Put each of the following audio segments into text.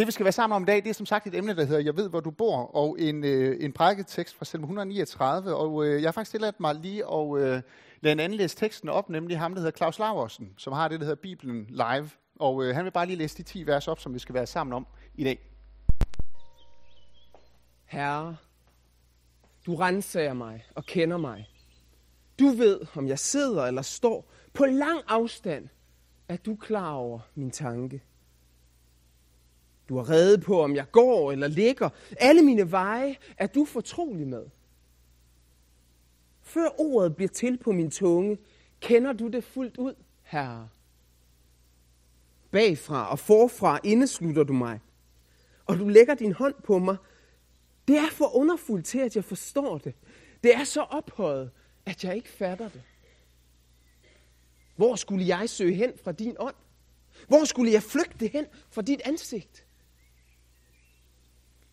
Det vi skal være sammen om i dag, det er som sagt et emne, der hedder Jeg ved, hvor du bor, og en, øh, en prædiketekst fra salme 139. Og øh, jeg har faktisk tilladt mig lige at øh, lade en anden læse teksten op, nemlig ham, der hedder Claus Laversen, som har det, der hedder Bibelen Live. Og øh, han vil bare lige læse de 10 vers op, som vi skal være sammen om i dag. Herre, du renser mig og kender mig. Du ved, om jeg sidder eller står på lang afstand, at du klar over min tanke. Du har reddet på, om jeg går eller ligger. Alle mine veje er du fortrolig med. Før ordet bliver til på min tunge, kender du det fuldt ud, Herre. Bagfra og forfra indeslutter du mig, og du lægger din hånd på mig. Det er for underfuldt til, at jeg forstår det. Det er så ophøjet, at jeg ikke fatter det. Hvor skulle jeg søge hen fra din ånd? Hvor skulle jeg flygte hen fra dit ansigt?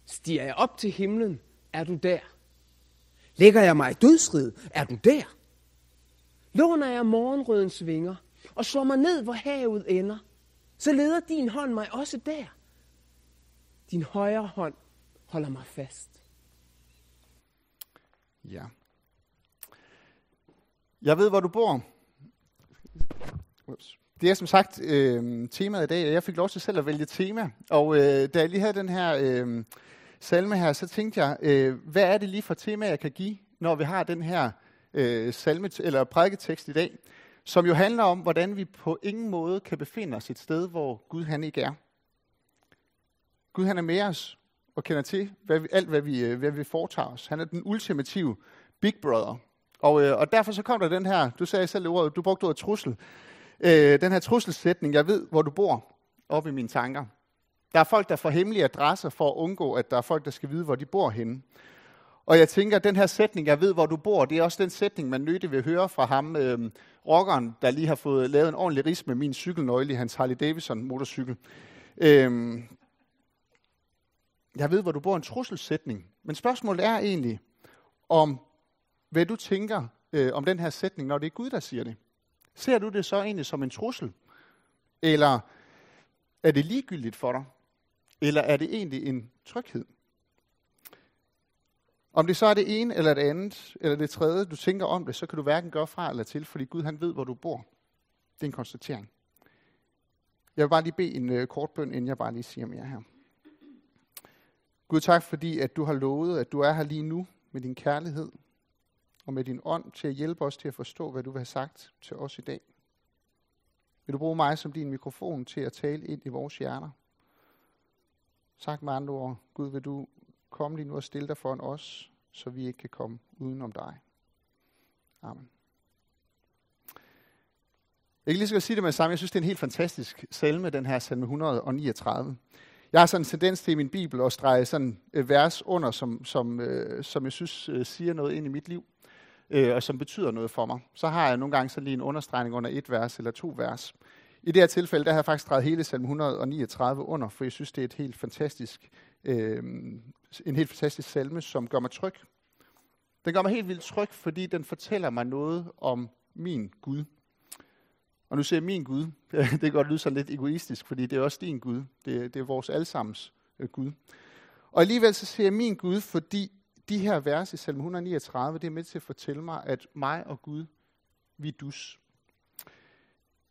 Stiger jeg op til himlen, er du der. Lægger jeg mig i dødsrid, er du der. Låner jeg morgenrødens vinger og slår mig ned, hvor havet ender, så leder din hånd mig også der. Din højre hånd holder mig fast. Ja. Jeg ved, hvor du bor. Ups. Det er som sagt øh, temaet i dag, og jeg fik lov til selv at vælge tema. Og øh, da jeg lige havde den her øh, salme her, så tænkte jeg, øh, hvad er det lige for tema, jeg kan give, når vi har den her øh, salme, eller prædiketekst i dag, som jo handler om, hvordan vi på ingen måde kan befinde os et sted, hvor Gud han ikke er. Gud han er med os og kender til hvad vi, alt, hvad vi, øh, hvad vi foretager os. Han er den ultimative big brother. Og, øh, og derfor så kom der den her, du sagde selv ordet, du brugte ordet trussel, øh, den her trusselsætning, jeg ved, hvor du bor, op i mine tanker. Der er folk, der får hemmelige adresser for at undgå, at der er folk, der skal vide, hvor de bor henne. Og jeg tænker, at den her sætning, jeg ved, hvor du bor, det er også den sætning, man nødt vil høre fra ham, øh, rockeren, der lige har fået lavet en ordentlig ris med min cykelnøgle i hans Harley Davidson motorcykel. Øh, jeg ved, hvor du bor, en trusselsætning. Men spørgsmålet er egentlig, om hvad du tænker øh, om den her sætning, når det er Gud, der siger det. Ser du det så egentlig som en trussel? Eller er det ligegyldigt for dig? Eller er det egentlig en tryghed? Om det så er det ene, eller det andet, eller det tredje, du tænker om det, så kan du hverken gøre fra eller til, fordi Gud han ved, hvor du bor. Det er en konstatering. Jeg vil bare lige bede en øh, kort bøn, inden jeg bare lige siger mere her. Gud, tak fordi, at du har lovet, at du er her lige nu med din kærlighed og med din ånd til at hjælpe os til at forstå, hvad du vil have sagt til os i dag. Vil du bruge mig som din mikrofon til at tale ind i vores hjerter? Sagt med andre ord, Gud, vil du komme lige nu og stille dig foran os, så vi ikke kan komme uden om dig. Amen. Jeg kan lige så godt sige det med samme. Jeg synes, det er en helt fantastisk salme, den her salme 139. Jeg har sådan en tendens til i min bibel at strege sådan et vers under, som, som, øh, som jeg synes øh, siger noget ind i mit liv, øh, og som betyder noget for mig. Så har jeg nogle gange sådan lige en understregning under et vers eller to vers. I det her tilfælde, der har jeg faktisk drejet hele salme 139 under, for jeg synes, det er et helt fantastisk, øh, en helt fantastisk salme, som gør mig tryg. Den gør mig helt vildt tryg, fordi den fortæller mig noget om min Gud. Og nu siger jeg min Gud. Det kan godt lyde så lidt egoistisk, fordi det er også din Gud. Det, det er vores allesammens øh, Gud. Og alligevel så siger jeg min Gud, fordi de her vers i salme 139, det er med til at fortælle mig, at mig og Gud, vi dus.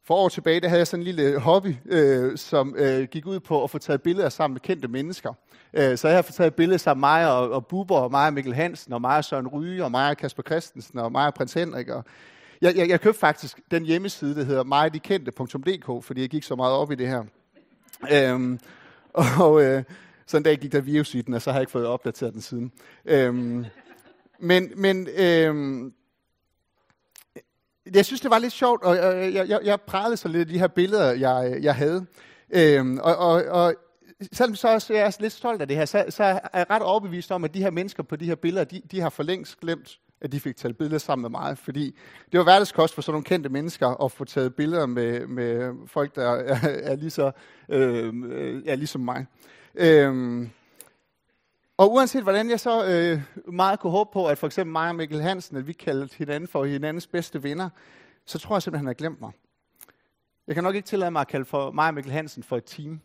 For år tilbage, der havde jeg sådan en lille hobby, øh, som øh, gik ud på at få taget billeder sammen med kendte mennesker. Øh, så jeg har fået taget billeder sammen med mig og, og Buber, og mig og Mikkel Hansen, og mig og Søren Ryge, og mig og Kasper Christensen, og mig og Prins Henrik. Og jeg, jeg, jeg købte faktisk den hjemmeside, der hedder migdekendte.dk, fordi jeg gik så meget op i det her. Øhm, og øh, sådan en dag gik der virus i den, og så har jeg ikke fået opdateret den siden. Øhm, men men øhm, jeg synes, det var lidt sjovt, og jeg, jeg, jeg prægede så lidt af de her billeder, jeg, jeg havde. Øhm, og, og, og selvom så også jeg er lidt stolt af det her, så, så er jeg ret overbevist om, at de her mennesker på de her billeder, de, de har for længst glemt, at de fik taget billeder sammen med mig, fordi det var hverdagskost for sådan nogle kendte mennesker at få taget billeder med, med folk, der er, er, lige så, øhm, øh, er ligesom mig. Øhm, og uanset hvordan jeg så øh, meget kunne håbe på, at for eksempel mig og Mikkel Hansen, at vi kaldte hinanden for hinandens bedste venner, så tror jeg simpelthen, han har glemt mig. Jeg kan nok ikke tillade mig at kalde for mig og Mikkel Hansen for et team.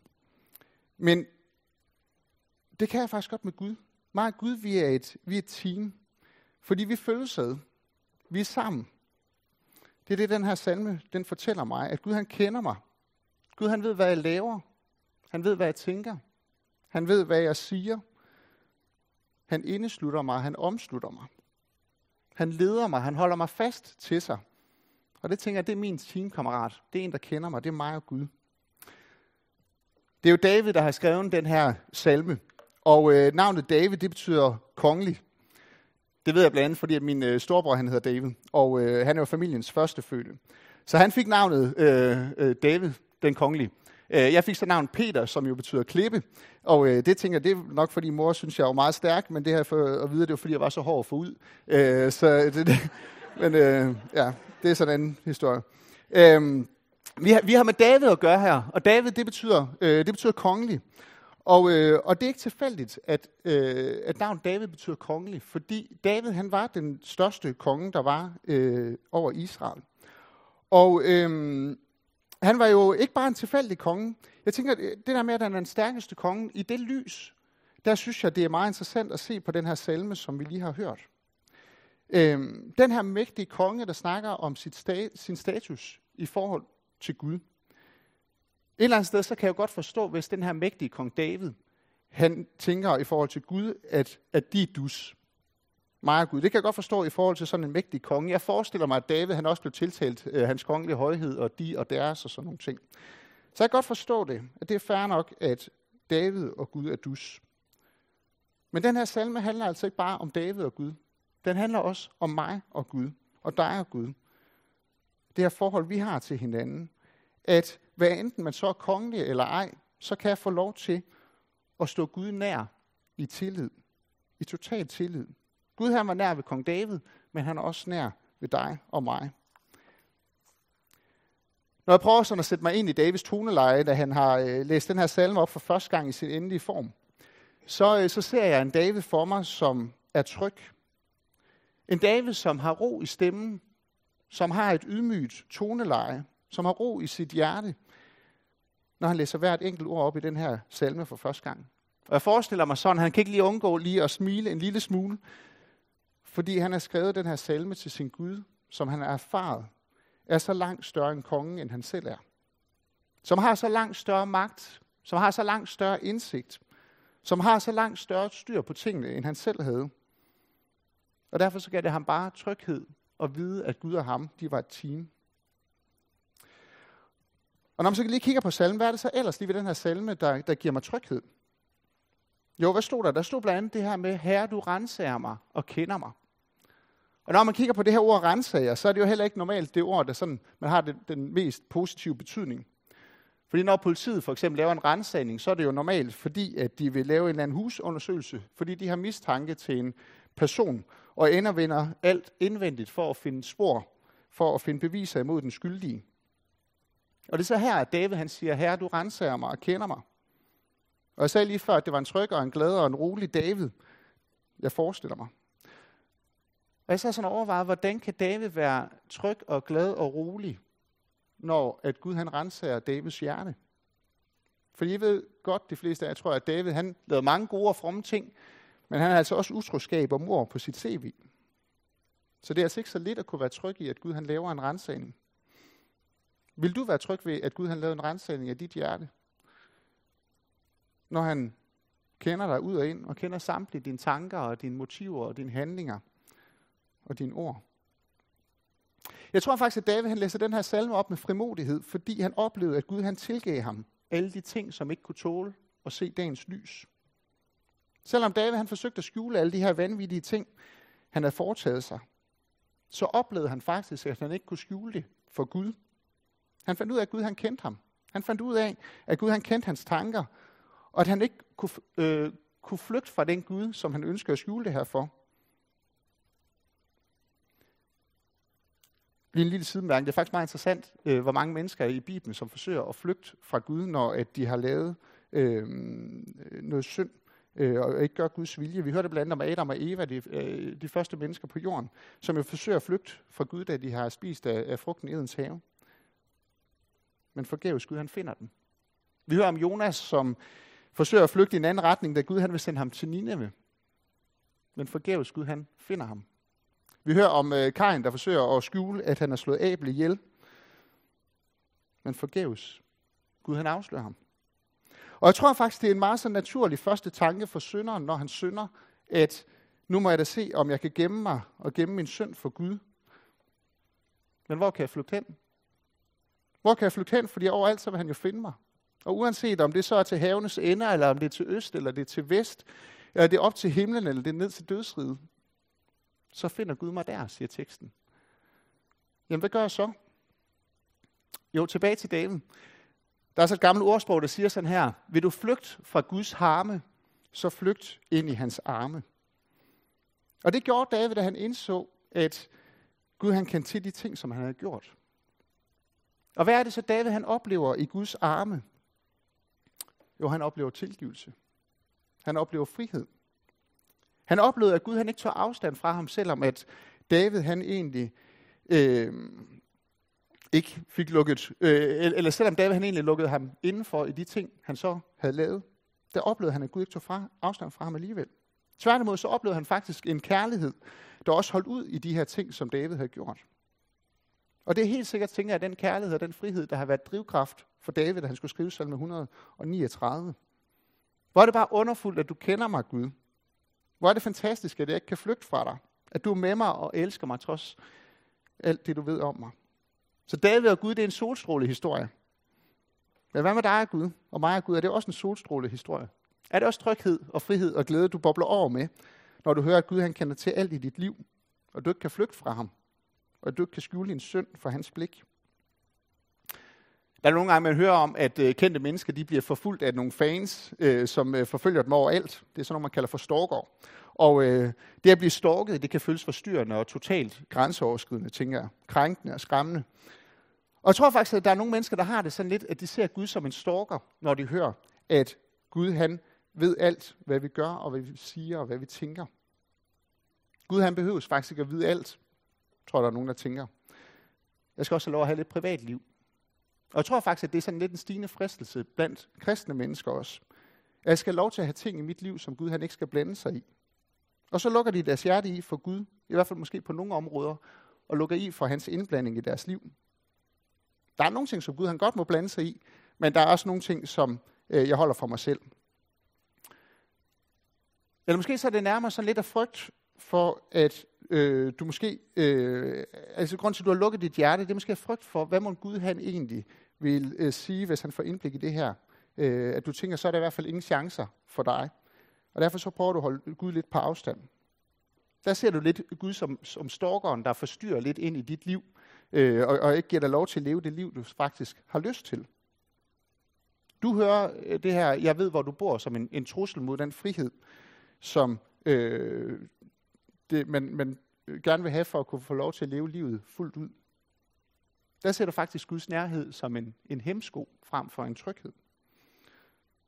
Men Det kan jeg faktisk godt med Gud. Mig og Gud, vi er et, vi er et team. Fordi vi følges ad. Vi er sammen. Det er det, den her salme, den fortæller mig, at Gud han kender mig. Gud han ved, hvad jeg laver. Han ved, hvad jeg tænker. Han ved, hvad jeg siger. Han indeslutter mig, han omslutter mig. Han leder mig, han holder mig fast til sig. Og det tænker jeg, det er min teamkammerat. Det er en, der kender mig. Det er mig og Gud. Det er jo David, der har skrevet den her salme. Og øh, navnet David, det betyder kongelig. Det ved jeg blandt andet, fordi at min øh, storebror han hedder David, og øh, han er jo familiens første fødte. Så han fik navnet øh, øh, David, den kongelige. Øh, jeg fik så navnet Peter, som jo betyder klippe, og øh, det tænker jeg, det er nok fordi mor synes, jeg var meget stærk, men det her for at vide, det var fordi, jeg var så hård at få ud. Øh, så det, det, men øh, ja, det er sådan en anden historie. Øh, vi, har, vi har med David at gøre her, og David, det betyder, øh, det betyder kongelig. Og, øh, og det er ikke tilfældigt, at, øh, at navnet David betyder kongelig, fordi David han var den største konge, der var øh, over Israel. Og øh, han var jo ikke bare en tilfældig konge. Jeg tænker, øh, det der med, at han er den stærkeste konge, i det lys, der synes jeg, det er meget interessant at se på den her salme, som vi lige har hørt. Øhm, den her mægtige konge, der snakker om sit sta- sin status i forhold til Gud. Et eller andet sted, så kan jeg godt forstå, hvis den her mægtige kong David, han tænker i forhold til Gud, at, at de er dus. Mig og Gud. Det kan jeg godt forstå i forhold til sådan en mægtig konge. Jeg forestiller mig, at David han også blev tiltalt øh, hans kongelige højhed og de og deres og sådan nogle ting. Så jeg kan godt forstå det, at det er fair nok, at David og Gud er dus. Men den her salme handler altså ikke bare om David og Gud. Den handler også om mig og Gud, og dig og Gud. Det her forhold, vi har til hinanden. At hvad enten man så er kongelig eller ej, så kan jeg få lov til at stå Gud nær i tillid. I total tillid. Gud han var nær ved kong David, men han er også nær ved dig og mig. Når jeg prøver sådan at sætte mig ind i Davids toneleje, da han har øh, læst den her salme op for første gang i sin endelige form, så, øh, så ser jeg en David for mig, som er tryg. En David, som har ro i stemmen, som har et ydmygt toneleje, som har ro i sit hjerte, når han læser hvert enkelt ord op i den her salme for første gang. Og jeg forestiller mig sådan, han kan ikke lige undgå lige at smile en lille smule, fordi han har skrevet den her salme til sin Gud, som han har erfaret, er så langt større end kongen, end han selv er. Som har så langt større magt, som har så langt større indsigt, som har så langt større styr på tingene, end han selv havde. Og derfor så gav det ham bare tryghed at vide, at Gud og ham, de var et team. Og når man så lige kigger på salmen, hvad er det så ellers lige ved den her salme, der, der giver mig tryghed? Jo, hvad stod der? Der stod blandt andet det her med, Herre, du renser mig og kender mig. Og når man kigger på det her ord rensager, så er det jo heller ikke normalt det ord, der sådan, man har det, den mest positive betydning. Fordi når politiet for eksempel laver en rensagning, så er det jo normalt, fordi at de vil lave en eller anden husundersøgelse, fordi de har mistanke til en person, og endervinder alt indvendigt for at finde spor, for at finde beviser imod den skyldige. Og det er så her, at David han siger, Herre, du renser mig og kender mig. Og jeg sagde lige før, at det var en tryg og en glad og en rolig David, jeg forestiller mig. Og jeg så sådan overvejet, hvordan kan David være tryg og glad og rolig, når at Gud han renser Davids hjerte? For I ved godt, de fleste af jer tror, at David han lavede mange gode og fromme ting, men han har altså også utroskab og mor på sit CV. Så det er altså ikke så lidt at kunne være tryg i, at Gud han laver en rensagning. Vil du være tryg ved, at Gud han lavede en rensagning af dit hjerte? Når han kender dig ud og ind, og kender samtlige dine tanker og dine motiver og dine handlinger og dine ord. Jeg tror faktisk, at David han læser den her salme op med frimodighed, fordi han oplevede, at Gud han tilgav ham alle de ting, som ikke kunne tåle at se dagens lys. Selvom David han forsøgte at skjule alle de her vanvittige ting, han havde foretaget sig, så oplevede han faktisk, at han ikke kunne skjule det for Gud. Han fandt ud af, at Gud han kendte ham. Han fandt ud af, at Gud han kendte hans tanker, og at han ikke kunne, øh, kunne flygte fra den Gud, som han ønskede at skjule det her for. Lige en lille sidemærke. Det er faktisk meget interessant, øh, hvor mange mennesker i Bibelen, som forsøger at flygte fra Gud, når at de har lavet øh, noget synd øh, og ikke gør Guds vilje. Vi hørte blandt andet om Adam og Eva, de, øh, de første mennesker på jorden, som jo forsøger at flygte fra Gud, da de har spist af, af frugten i Edens have. Men forgæves Gud, han finder dem. Vi hører om Jonas, som forsøger at flygte i en anden retning, da Gud han vil sende ham til Nineve. Men forgæves Gud han finder ham. Vi hører om øh, Kain, der forsøger at skjule, at han har slået Abel ihjel. Men forgæves. Gud han afslører ham. Og jeg tror faktisk, det er en meget så naturlig første tanke for synderen, når han synder, at nu må jeg da se, om jeg kan gemme mig og gemme min synd for Gud. Men hvor kan jeg flygte hen? Hvor kan jeg flygte hen? Fordi overalt så vil han jo finde mig. Og uanset om det så er til havenes ender, eller om det er til øst, eller det er til vest, eller det er op til himlen, eller det er ned til dødsriget, så finder Gud mig der, siger teksten. Jamen, hvad gør jeg så? Jo, tilbage til David. Der er så et gammelt ordsprog, der siger sådan her. Vil du flygte fra Guds harme, så flygt ind i hans arme. Og det gjorde David, da han indså, at Gud han kendte til de ting, som han havde gjort. Og hvad er det så, David han oplever i Guds arme? Jo, han oplever tilgivelse. Han oplever frihed. Han oplevede, at Gud han ikke tog afstand fra ham, selvom at David han egentlig øh, ikke fik lukket, øh, eller selvom David han egentlig lukkede ham indenfor i de ting, han så havde lavet, der oplevede han, at Gud ikke tog fra, afstand fra ham alligevel. Tværtimod så oplevede han faktisk en kærlighed, der også holdt ud i de her ting, som David havde gjort. Og det er helt sikkert, tænker jeg, den kærlighed og den frihed, der har været drivkraft for David, da han skulle skrive salme 139. Hvor er det bare underfuldt, at du kender mig, Gud. Hvor er det fantastisk, at jeg ikke kan flygte fra dig. At du er med mig og elsker mig, trods alt det, du ved om mig. Så David og Gud, det er en solstråle historie. Men hvad med dig og Gud? Og mig og Gud, er det også en solstråle historie? Er det også tryghed og frihed og glæde, du bobler over med, når du hører, at Gud han kender til alt i dit liv, og du ikke kan flygte fra ham, og du ikke kan skjule din synd for hans blik? Der er nogle gange, man hører om, at øh, kendte mennesker de bliver forfulgt af nogle fans, øh, som øh, forfølger dem overalt. Det er sådan noget, man kalder for stalker. Og øh, det at blive stalket, det kan føles forstyrrende og totalt grænseoverskridende, tænker jeg. Krænkende og skræmmende. Og jeg tror faktisk, at der er nogle mennesker, der har det sådan lidt, at de ser Gud som en stalker, når de hører, at Gud han ved alt, hvad vi gør, og hvad vi siger, og hvad vi tænker. Gud han behøves faktisk ikke at vide alt, tror der er nogen, der tænker. Jeg skal også have lov at have lidt privatliv. Og jeg tror faktisk, at det er sådan lidt en stigende fristelse blandt kristne mennesker også. At jeg skal have lov til at have ting i mit liv, som Gud han ikke skal blande sig i. Og så lukker de deres hjerte i for Gud, i hvert fald måske på nogle områder, og lukker i for hans indblanding i deres liv. Der er nogle ting, som Gud han godt må blande sig i, men der er også nogle ting, som øh, jeg holder for mig selv. Eller måske så er det nærmere sådan lidt af frygt for, at øh, du måske, øh, altså grund til, at du har lukket dit hjerte, det er måske frygt for, hvad må Gud han egentlig vil øh, sige, hvis han får indblik i det her. Øh, at du tænker, så er der i hvert fald ingen chancer for dig. Og derfor så prøver du at holde Gud lidt på afstand. Der ser du lidt Gud som, som stalkeren, der forstyrrer lidt ind i dit liv, øh, og, og ikke giver dig lov til at leve det liv, du faktisk har lyst til. Du hører øh, det her, jeg ved, hvor du bor, som en, en trussel mod den frihed, som øh, det, man, man gerne vil have for at kunne få lov til at leve livet fuldt ud. Der ser du faktisk Guds nærhed som en, en hemsko frem for en tryghed.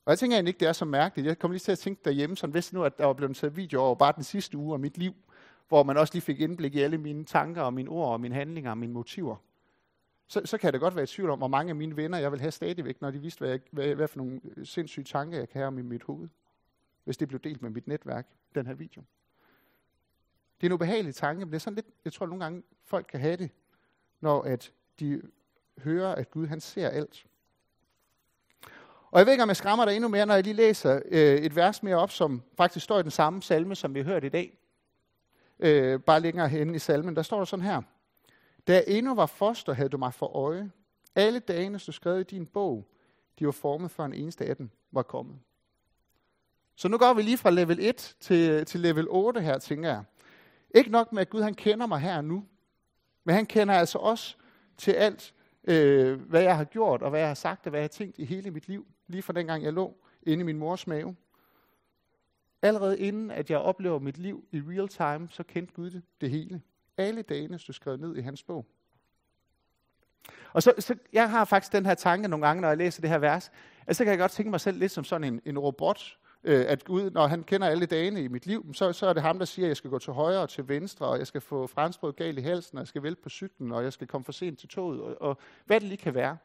Og jeg tænker egentlig ikke, det er så mærkeligt. Jeg kommer lige til at tænke derhjemme, sådan hvis nu, at der var blevet taget video over bare den sidste uge af mit liv, hvor man også lige fik indblik i alle mine tanker og mine ord og mine handlinger og mine motiver. Så, så kan det godt være i tvivl om, hvor mange af mine venner jeg vil have stadigvæk, når de vidste, hvad, jeg, hvad, hvad for nogle sindssyge tanker, jeg kan have om i mit hoved. Hvis det blev delt med mit netværk, den her video. Det er en ubehagelig tanke, men det er sådan lidt, jeg tror nogle gange, folk kan have det, når at de hører, at Gud han ser alt. Og jeg ved ikke, om jeg skræmmer dig endnu mere, når jeg lige læser øh, et vers mere op, som faktisk står i den samme salme, som vi har hørt i dag. Øh, bare længere henne i salmen, der står der sådan her. Da jeg endnu var foster, havde du mig for øje. Alle dagene du skrev i din bog. De var formet før en eneste af dem var kommet. Så nu går vi lige fra level 1 til, til level 8 her, tænker jeg. Ikke nok med, at Gud han kender mig her nu, men han kender altså også til alt, øh, hvad jeg har gjort, og hvad jeg har sagt, og hvad jeg har tænkt i hele mit liv, lige fra dengang jeg lå inde i min mors mave. Allerede inden, at jeg oplever mit liv i real time, så kendte Gud det, det hele. Alle dagene stod skrevet ned i hans bog. Og så, så jeg har faktisk den her tanke nogle gange, når jeg læser det her vers, at så kan jeg godt tænke mig selv lidt som sådan en, en robot, øh, at Gud, når han kender alle dagene i mit liv, så, så er det ham, der siger, at jeg skal gå til højre og til venstre, og jeg skal få franskbrød galt i halsen, og jeg skal vælte på cyklen, og jeg skal komme for sent til toget, og, og hvad det lige kan være.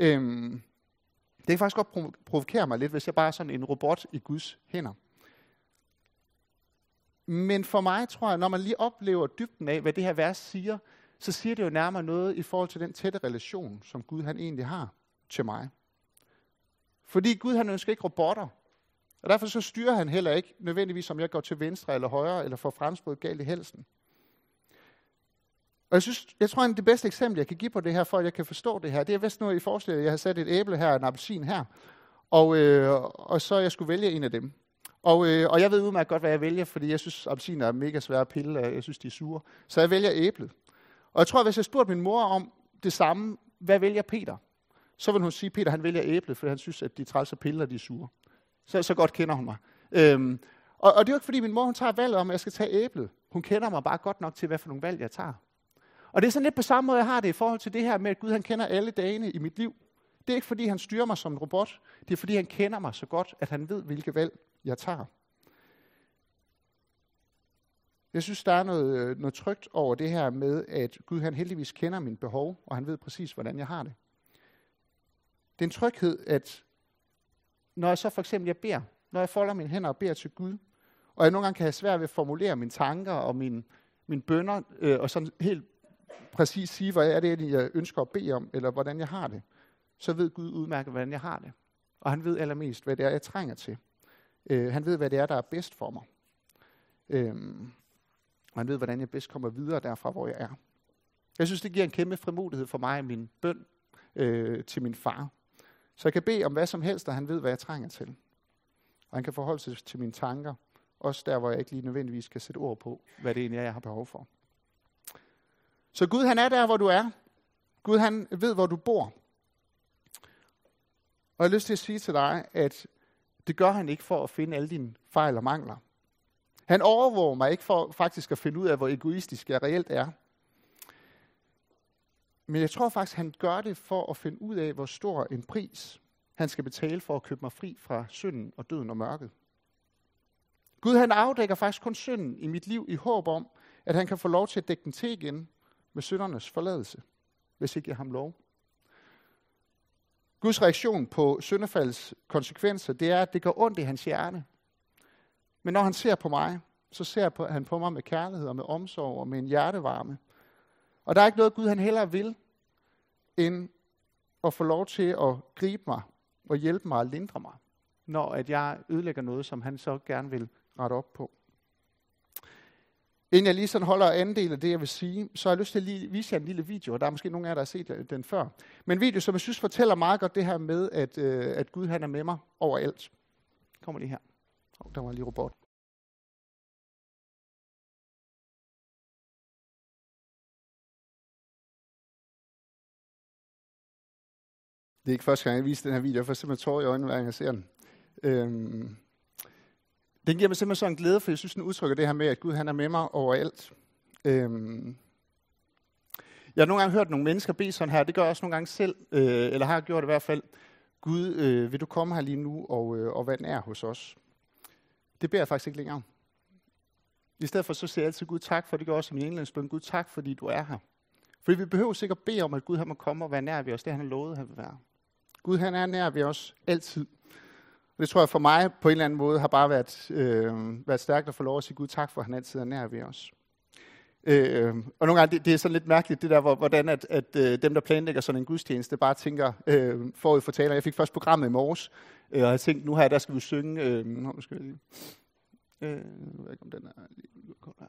Øhm, Det kan faktisk godt provokere mig lidt, hvis jeg bare er sådan en robot i Guds hænder. Men for mig tror jeg, når man lige oplever dybden af, hvad det her vers siger, så siger det jo nærmere noget i forhold til den tætte relation, som Gud han egentlig har til mig. Fordi Gud han ønsker ikke robotter. Og derfor så styrer han heller ikke nødvendigvis, om jeg går til venstre eller højre, eller får fremsprået galt i helsen. Og jeg, synes, jeg tror, at det bedste eksempel, jeg kan give på det her, for at jeg kan forstå det her, det er vist noget i forestillet, jeg har sat et æble her og en appelsin her, og, øh, og så jeg skulle vælge en af dem. Og, øh, og jeg ved udmærket godt, hvad jeg vælger, fordi jeg synes, appelsiner er mega svære at pille, og jeg synes, de er sure. Så jeg vælger æblet. Og jeg tror, hvis jeg spurgte min mor om det samme, hvad vælger Peter? Så vil hun sige, at Peter han vælger æblet, fordi han synes, at de trælser piller, de er sure. Så, så godt kender hun mig. Øhm, og, og det er jo ikke, fordi min mor hun tager valget om, at jeg skal tage æblet. Hun kender mig bare godt nok til, hvad for nogle valg jeg tager. Og det er sådan lidt på samme måde, jeg har det i forhold til det her med, at Gud han kender alle dagene i mit liv. Det er ikke, fordi han styrer mig som en robot. Det er, fordi han kender mig så godt, at han ved, hvilke valg jeg tager. Jeg synes, der er noget, øh, noget trygt over det her med, at Gud han heldigvis kender mine behov, og han ved præcis, hvordan jeg har det. Det er en tryghed, at når jeg så for eksempel jeg beder, når jeg folder mine hænder og beder til Gud, og jeg nogle gange kan have svært ved at formulere mine tanker og mine, mine bønder, øh, og sådan helt præcis sige, hvad er det, jeg ønsker at bede om, eller hvordan jeg har det, så ved Gud udmærket, hvordan jeg har det. Og han ved allermest, hvad det er, jeg trænger til. Øh, han ved, hvad det er, der er bedst for mig. Øh, og han ved, hvordan jeg bedst kommer videre derfra, hvor jeg er. Jeg synes, det giver en kæmpe frimodighed for mig i min bøn øh, til min far. Så jeg kan bede om hvad som helst, og han ved, hvad jeg trænger til. Og han kan forholde sig til mine tanker, også der, hvor jeg ikke lige nødvendigvis kan sætte ord på, hvad det egentlig er, jeg har behov for. Så Gud, han er der, hvor du er. Gud, han ved, hvor du bor. Og jeg har lyst til at sige til dig, at det gør han ikke for at finde alle dine fejl og mangler. Han overvåger mig ikke for faktisk at finde ud af, hvor egoistisk jeg reelt er. Men jeg tror faktisk, han gør det for at finde ud af, hvor stor en pris han skal betale for at købe mig fri fra synden og døden og mørket. Gud han afdækker faktisk kun synden i mit liv i håb om, at han kan få lov til at dække den til igen med syndernes forladelse, hvis ikke jeg ham lov. Guds reaktion på syndefaldets konsekvenser, det er, at det går ondt i hans hjerte. Men når han ser på mig, så ser han på mig med kærlighed og med omsorg og med en hjertevarme. Og der er ikke noget Gud, han hellere vil, end at få lov til at gribe mig og hjælpe mig og lindre mig, når at jeg ødelægger noget, som han så gerne vil rette op på. Inden jeg lige sådan holder anden del af det, jeg vil sige, så har jeg lyst til at lige vise jer en lille video, og der er måske nogle af jer, der har set den før. Men en video, som jeg synes fortæller meget godt det her med, at, øh, at Gud han er med mig overalt. Kommer lige her. Oh, der var lige robot. Det er ikke første gang, jeg viser den her video, jeg får simpelthen tårer i øjnene, hver gang jeg ser den. Øhm, den giver mig simpelthen sådan en glæde, for jeg synes, den udtrykker det her med, at Gud han er med mig overalt. Øhm, jeg har nogle gange hørt nogle mennesker bede sådan her, det gør jeg også nogle gange selv, øh, eller har gjort det i hvert fald. Gud, øh, vil du komme her lige nu og, øh, og den er hos os? Det beder jeg faktisk ikke længere I stedet for så siger jeg altid Gud tak for, det gør også i min indlægsbøn. Gud tak, fordi du er her. Fordi vi behøver sikkert bede om, at Gud han må komme og være nær ved os. Det han har lovet, han vil være. Gud han er nær ved os altid. Og det tror jeg for mig på en eller anden måde har bare været, øh, været stærkt at få lov at sige Gud tak for, at han altid er nær ved os. Øh, og nogle gange, det, det er sådan lidt mærkeligt, det der, hvordan at, at øh, dem, der planlægger sådan en gudstjeneste, bare tænker øh, forud for taler. Jeg fik først programmet i morges, øh, og jeg tænkte, nu her, der skal vi synge, øh, nu skal jeg lige, øh, jeg ved ikke, om den er lige, her. Der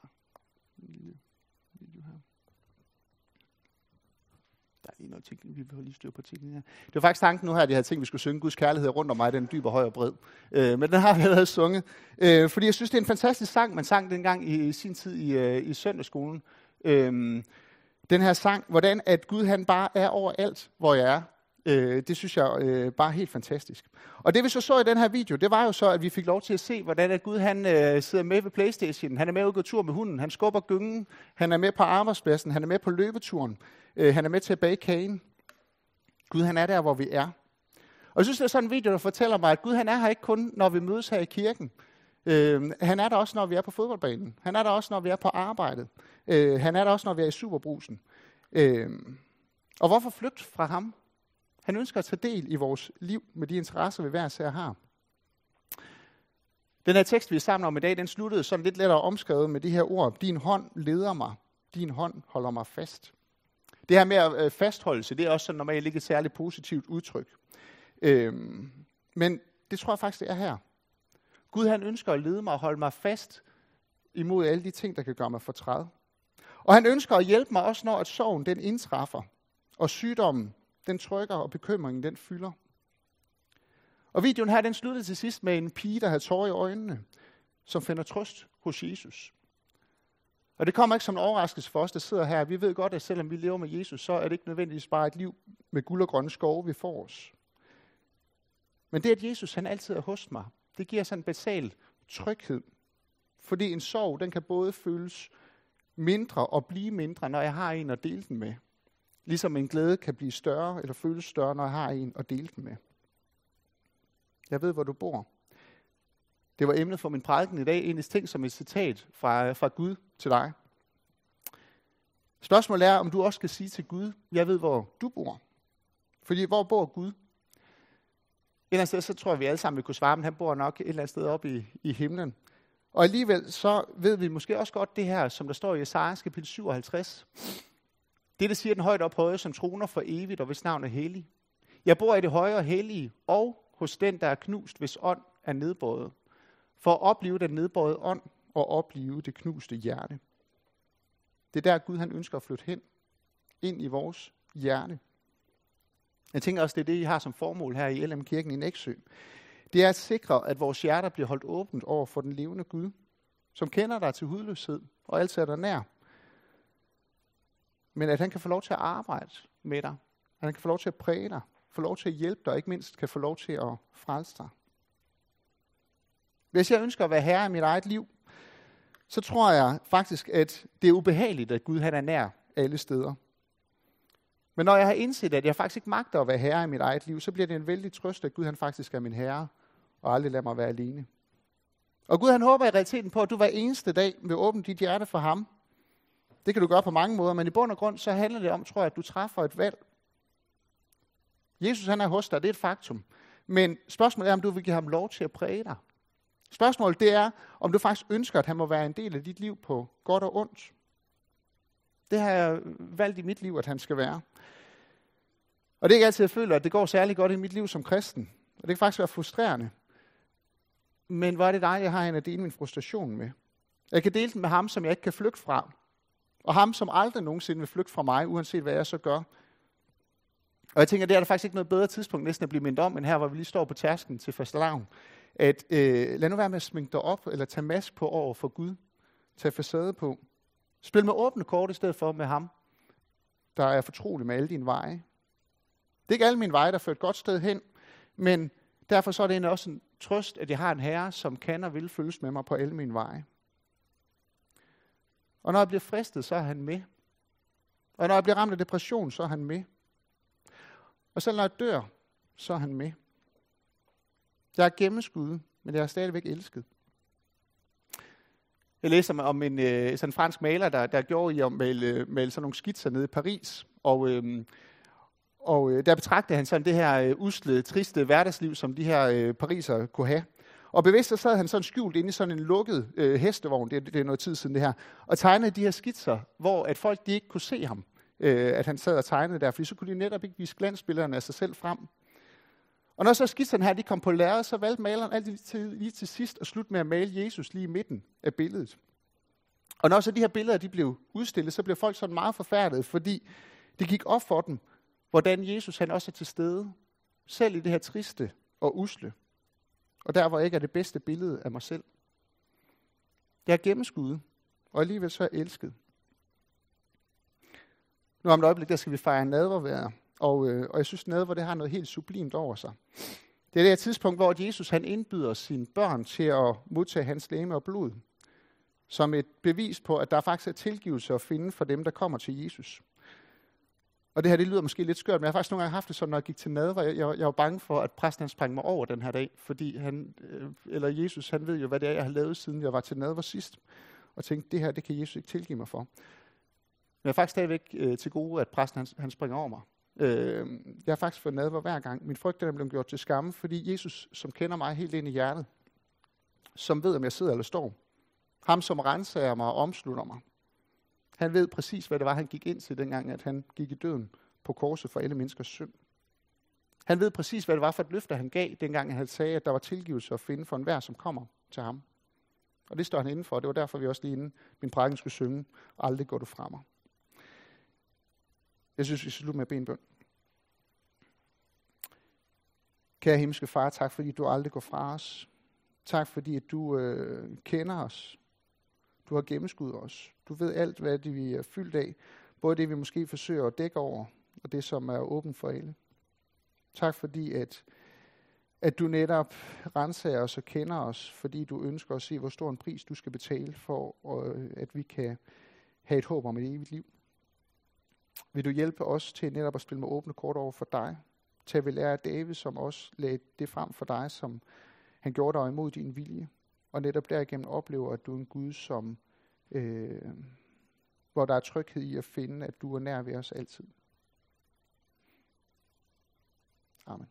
er lige noget ting, vi vil lige styr på tingene her. Det var faktisk tanken nu her, at jeg havde tænkt, at vi skulle synge Guds kærlighed rundt om mig, den dybe, høj og bred. Øh, men den har vi allerede sunget. Øh, fordi jeg synes, det er en fantastisk sang, man sang dengang i, i sin tid i, øh, i søndagsskolen. Øh, den her sang, hvordan at Gud han bare er overalt, hvor jeg er. Øh, det synes jeg øh, bare er helt fantastisk. Og det vi så så i den her video, det var jo så, at vi fik lov til at se, hvordan at Gud han øh, sidder med ved Playstation. Han er med ud på tur med hunden. Han skubber gyngen. Han er med på arbejdspladsen. Han er med på løbeturen. Øh, han er med til at bage kagen. Gud han er der, hvor vi er. Og jeg synes, det er sådan en video, der fortæller mig, at Gud han er her ikke kun, når vi mødes her i kirken. Øh, han er der også, når vi er på fodboldbanen. Han er der også, når vi er på arbejdet. Øh, han er der også, når vi er i superbrusen. Øh, og hvorfor flygte fra ham? Han ønsker at tage del i vores liv med de interesser, vi hver sær har. Den her tekst, vi er sammen om i dag, den sluttede sådan lidt lettere omskrevet med de her ord. Din hånd leder mig. Din hånd holder mig fast. Det her med øh, fastholdelse, det er også sådan normalt ikke et særligt positivt udtryk. Øhm, men det tror jeg faktisk, det er her. Gud han ønsker at lede mig og holde mig fast imod alle de ting, der kan gøre mig fortræd. Og han ønsker at hjælpe mig også, når at sorgen den indtræffer, og sygdommen den trykker, og bekymringen den fylder. Og videoen her, den sluttede til sidst med en pige, der havde tårer i øjnene, som finder trøst hos Jesus. Og det kommer ikke som en overraskelse for os, der sidder her. Vi ved godt, at selvom vi lever med Jesus, så er det ikke nødvendigvis bare et liv med guld og grønne skove, vi får os. Men det, at Jesus han altid er hos mig, det giver sådan en basal tryghed. Fordi en sorg, den kan både føles mindre og blive mindre, når jeg har en at dele den med. Ligesom en glæde kan blive større eller føles større, når jeg har en at dele den med. Jeg ved, hvor du bor. Det var emnet for min prædiken i dag, egentlig ting som et citat fra, fra Gud til dig. Spørgsmålet er, om du også skal sige til Gud, jeg ved, hvor du bor. Fordi hvor bor Gud? Et eller andet sted, så tror jeg, vi alle sammen vil kunne svare, men han bor nok et eller andet sted oppe i, i himlen. Og alligevel så ved vi måske også godt det her, som der står i Esajas kapitel 57. Det, der siger den højt ophøjet, som troner for evigt, og hvis navn er hellig. Jeg bor i det høje og hellige, og hos den, der er knust, hvis ånd er nedbøjet. For at opleve den nedbøjede ånd, og opleve det knuste hjerte. Det er der, Gud han ønsker at flytte hen. Ind i vores hjerte. Jeg tænker også, det er det, I har som formål her i LM Kirken i Næksø. Det er at sikre, at vores hjerter bliver holdt åbent over for den levende Gud, som kender dig til hudløshed og altid er der nær. Men at han kan få lov til at arbejde med dig. At han kan få lov til at præge dig. Få lov til at hjælpe dig, og ikke mindst kan få lov til at frelse dig. Hvis jeg ønsker at være herre i mit eget liv, så tror jeg faktisk, at det er ubehageligt, at Gud han er nær alle steder. Men når jeg har indset, at jeg faktisk ikke magter at være herre i mit eget liv, så bliver det en vældig trøst, at Gud han faktisk er min herre, og aldrig lader mig være alene. Og Gud han håber i realiteten på, at du hver eneste dag vil åbne dit hjerte for ham. Det kan du gøre på mange måder, men i bund og grund så handler det om, tror jeg, at du træffer et valg. Jesus han er hos dig, det er et faktum. Men spørgsmålet er, om du vil give ham lov til at præge dig. Spørgsmålet det er, om du faktisk ønsker, at han må være en del af dit liv på godt og ondt. Det har jeg valgt i mit liv, at han skal være. Og det er ikke altid, jeg føler, at det går særlig godt i mit liv som kristen. Og det kan faktisk være frustrerende. Men hvor er det dig, jeg har en at dele min frustration med? Jeg kan dele den med ham, som jeg ikke kan flygte fra. Og ham, som aldrig nogensinde vil flygte fra mig, uanset hvad jeg så gør. Og jeg tænker, det er der faktisk ikke noget bedre tidspunkt næsten at blive mindet om, end her, hvor vi lige står på tærsken til første lavn. at øh, lad nu være med at sminke dig op, eller tage mask på over for Gud. Tag facade på. Spil med åbne kort i stedet for med ham, der er fortrolig med alle dine veje. Det er ikke alle mine veje, der fører et godt sted hen, men derfor så er det også en trøst, at jeg har en herre, som kan og vil følges med mig på alle mine veje. Og når jeg bliver fristet, så er han med. Og når jeg bliver ramt af depression, så er han med. Og selv når jeg dør, så er han med. Jeg er gennemskuddet, men jeg er stadigvæk elsket. Jeg læser om en øh, sådan en fransk maler, der, der gjorde i at male, male sådan nogle skitser nede i Paris. Og, øh, og øh, der betragtede han sådan det her øh, usle, triste hverdagsliv, som de her øh, pariser kunne have. Og bevidst så sad han sådan skjult inde i sådan en lukket øh, hestevogn, det, det er noget tid siden det her, og tegnede de her skitser, hvor at folk de ikke kunne se ham, øh, at han sad og tegnede der, fordi så kunne de netop ikke vise glansbillederne af sig selv frem. Og når så skitserne her de kom på lærred, så valgte maleren altid til, lige til sidst at slutte med at male Jesus lige i midten af billedet. Og når så de her billeder de blev udstillet, så blev folk sådan meget forfærdet, fordi det gik op for dem, hvordan Jesus han også er til stede, selv i det her triste og usle. Og der, hvor jeg ikke er det bedste billede af mig selv. Jeg er gennemskuddet, og alligevel så er jeg elsket. Nu om et øjeblik, der skal vi fejre nadverværet, Og, øh, og jeg synes, nadver det har noget helt sublimt over sig. Det er det her tidspunkt, hvor Jesus han indbyder sine børn til at modtage hans læme og blod. Som et bevis på, at der faktisk er tilgivelse at finde for dem, der kommer til Jesus. Og det her, det lyder måske lidt skørt, men jeg har faktisk nogle gange haft det sådan, når jeg gik til nadver. Jeg, jeg, jeg var bange for, at præsten han sprang mig over den her dag, fordi han, øh, eller Jesus, han ved jo, hvad det er, jeg har lavet, siden jeg var til nadver sidst. Og tænkte, det her, det kan Jesus ikke tilgive mig for. Men jeg er faktisk stadigvæk øh, til gode, at præsten han, han springer over mig. Øh, jeg har faktisk fået nadver hver gang. Min frygt er blevet gjort til skamme, fordi Jesus, som kender mig helt ind i hjertet, som ved, om jeg sidder eller står, ham, som renser mig og omslutter mig, han ved præcis, hvad det var, han gik ind til, dengang at han gik i døden på korset for alle menneskers synd. Han ved præcis, hvad det var for et løfte, han gav, dengang han sagde, at der var tilgivelse at finde for enhver, som kommer til ham. Og det står han inden for, og det var derfor, vi også lige inden min prædiken skulle synge, aldrig går du fra mig. Jeg synes, vi skal slutte med at bede en bøn. Kære himmelske far, tak fordi du aldrig går fra os. Tak fordi at du øh, kender os. Du har gennemskuddet os. Du ved alt, hvad det vi er fyldt af. Både det, vi måske forsøger at dække over, og det, som er åbent for alle. Tak fordi, at, at du netop renser os og kender os, fordi du ønsker at se, hvor stor en pris du skal betale for, øh, at vi kan have et håb om et evigt liv. Vil du hjælpe os til netop at spille med åbne kort over for dig? Til at vi lære af David, som også lagde det frem for dig, som han gjorde dig imod din vilje. Og netop derigennem oplever, at du er en Gud, som, øh, hvor der er tryghed i at finde, at du er nær ved os altid. Amen.